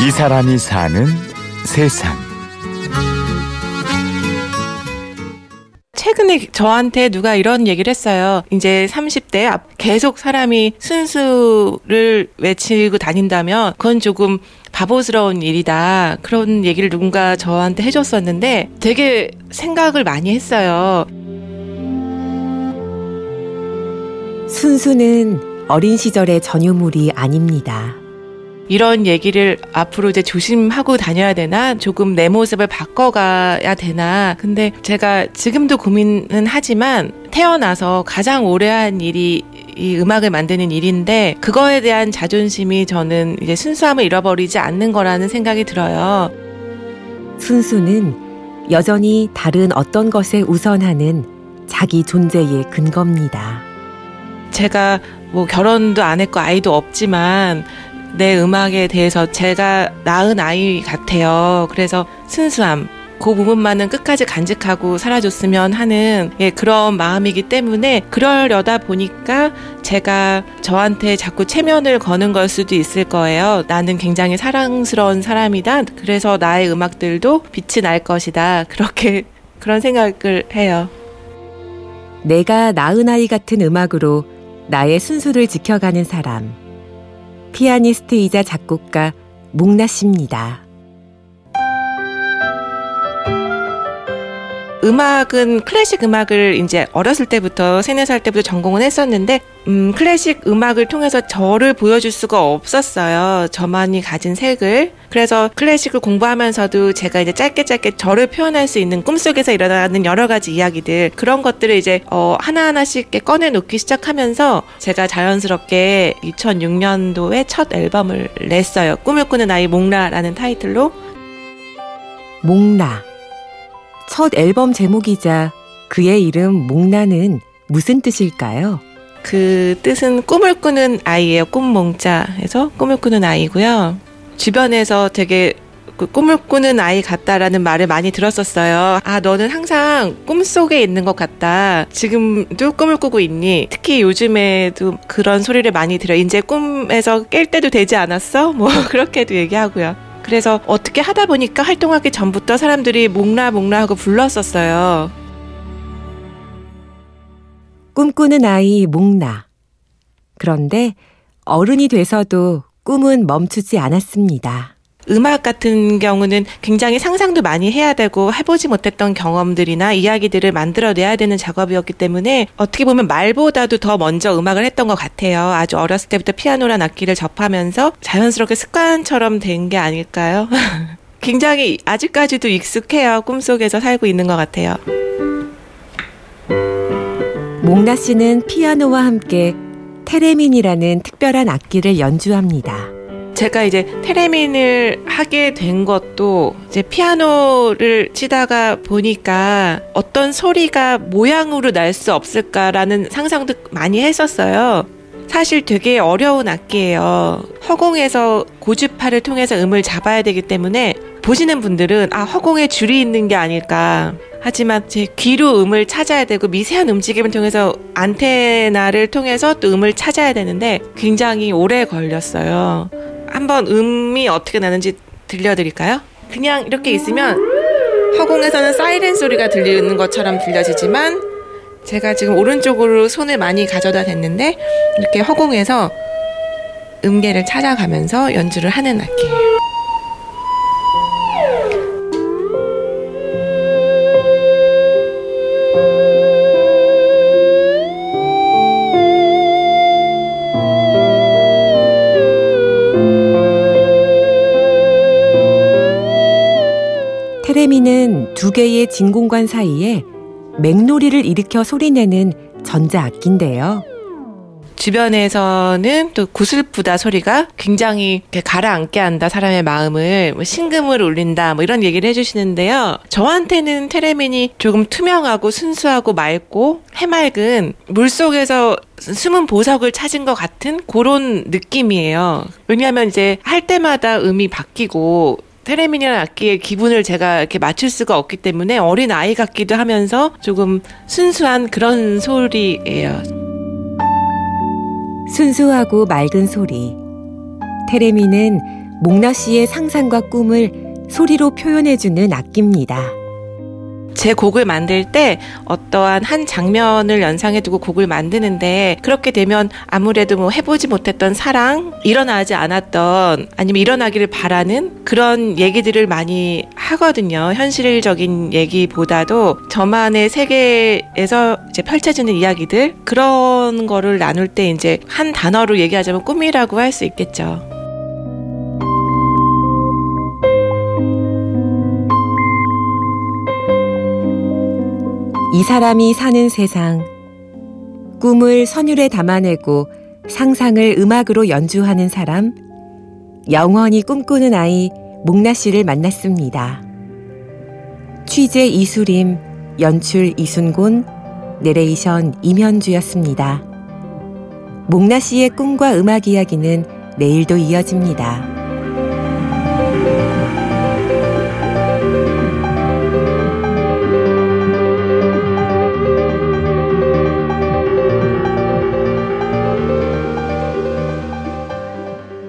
이 사람이 사는 세상. 최근에 저한테 누가 이런 얘기를 했어요. 이제 30대 앞 계속 사람이 순수를 외치고 다닌다면 그건 조금 바보스러운 일이다. 그런 얘기를 누군가 저한테 해줬었는데 되게 생각을 많이 했어요. 순수는 어린 시절의 전유물이 아닙니다. 이런 얘기를 앞으로 이제 조심하고 다녀야 되나? 조금 내 모습을 바꿔가야 되나? 근데 제가 지금도 고민은 하지만 태어나서 가장 오래 한 일이 이 음악을 만드는 일인데 그거에 대한 자존심이 저는 이제 순수함을 잃어버리지 않는 거라는 생각이 들어요. 순수는 여전히 다른 어떤 것에 우선하는 자기 존재의 근거입니다. 제가 뭐 결혼도 안 했고 아이도 없지만 내 음악에 대해서 제가 낳은 아이 같아요. 그래서 순수함, 그 부분만은 끝까지 간직하고 살아줬으면 하는 예, 그런 마음이기 때문에 그러려다 보니까 제가 저한테 자꾸 체면을 거는 걸 수도 있을 거예요. 나는 굉장히 사랑스러운 사람이다. 그래서 나의 음악들도 빛이 날 것이다. 그렇게 그런 생각을 해요. 내가 낳은 아이 같은 음악으로 나의 순수를 지켜가는 사람. 피아니스트이자 작곡가 목나 씨입니다. 음악은 클래식 음악을 이제 어렸을 때부터 세네 살 때부터 전공을 했었는데 음, 클래식 음악을 통해서 저를 보여줄 수가 없었어요. 저만이 가진 색을. 그래서 클래식을 공부하면서도 제가 이제 짧게 짧게 저를 표현할 수 있는 꿈속에서 일어나는 여러 가지 이야기들 그런 것들을 이제 어, 하나하나씩 꺼내놓기 시작하면서 제가 자연스럽게 2006년도에 첫 앨범을 냈어요. 꿈을 꾸는 아이 몽라라는 타이틀로. 몽라. 첫 앨범 제목이자 그의 이름 몽라는 무슨 뜻일까요? 그 뜻은 꿈을 꾸는 아이예요. 꿈몽자에서 꿈을 꾸는 아이고요. 주변에서 되게 그 꿈을 꾸는 아이 같다라는 말을 많이 들었었어요. 아, 너는 항상 꿈 속에 있는 것 같다. 지금도 꿈을 꾸고 있니? 특히 요즘에도 그런 소리를 많이 들어. 이제 꿈에서 깰 때도 되지 않았어? 뭐, 그렇게도 얘기하고요. 그래서 어떻게 하다 보니까 활동하기 전부터 사람들이 몽라 몽라 하고 불렀었어요. 꿈꾸는 아이 몽라. 그런데 어른이 돼서도 꿈은 멈추지 않았습니다. 음악 같은 경우는 굉장히 상상도 많이 해야 되고 해보지 못했던 경험들이나 이야기들을 만들어내야 되는 작업이었기 때문에 어떻게 보면 말보다도 더 먼저 음악을 했던 것 같아요. 아주 어렸을 때부터 피아노란 악기를 접하면서 자연스럽게 습관처럼 된 게 아닐까요? 굉장히 아직까지도 익숙해요. 꿈속에서 살고 있는 것 같아요. 몽나 씨는 피아노와 함께 테레민이라는 특별한 악기를 연주합니다. 제가 이제 테레민을 하게 된 것도 이제 피아노를 치다가 보니까 어떤 소리가 모양으로 날 수 없을까라는 상상도 많이 했었어요. 사실 되게 어려운 악기예요. 허공에서 고주파를 통해서 음을 잡아야 되기 때문에 보시는 분들은 아 허공에 줄이 있는 게 아닐까. 하지만 제 귀로 음을 찾아야 되고 미세한 움직임을 통해서 안테나를 통해서 또 음을 찾아야 되는데 굉장히 오래 걸렸어요. 한번 음이 어떻게 나는지 들려드릴까요? 그냥 이렇게 있으면 허공에서는 사이렌 소리가 들리는 것처럼 들려지지만 제가 지금 오른쪽으로 손을 많이 가져다 댔는데 이렇게 허공에서 음계를 찾아가면서 연주를 하는 악기예요. 테레미는 두 개의 진공관 사이에 맹놀이를 일으켜 소리내는 전자악기인데요. 주변에서는 또 구슬프다 소리가 굉장히 가라앉게 한다 사람의 마음을 뭐 신금을 울린다 뭐 이런 얘기를 해주시는데요. 저한테는 테레민이 조금 투명하고 순수하고 맑고 해맑은 물 속에서 숨은 보석을 찾은 것 같은 그런 느낌이에요. 왜냐하면 이제 할 때마다 음이 바뀌고 테레민이라는 악기의 기분을 제가 이렇게 맞출 수가 없기 때문에 어린 아이 같기도 하면서 조금 순수한 그런 소리예요. 순수하고 맑은 소리. 테레미는 목나 씨의 상상과 꿈을 소리로 표현해주는 악기입니다. 제 곡을 만들 때 어떠한 한 장면을 연상해 두고 곡을 만드는데 그렇게 되면 아무래도 뭐 해보지 못했던 사랑, 일어나지 않았던 아니면 일어나기를 바라는 그런 얘기들을 많이 하거든요. 현실적인 얘기보다도 저만의 세계에서 이제 펼쳐지는 이야기들 그런 거를 나눌 때 이제 한 단어로 얘기하자면 꿈이라고 할 수 있겠죠. 이 사람이 사는 세상. 꿈을 선율에 담아내고 상상을 음악으로 연주하는 사람. 영원히 꿈꾸는 아이 목나 씨를 만났습니다. 취재 이수림, 연출 이순곤, 내레이션 임현주였습니다. 목나 씨의 꿈과 음악 이야기는 내일도 이어집니다.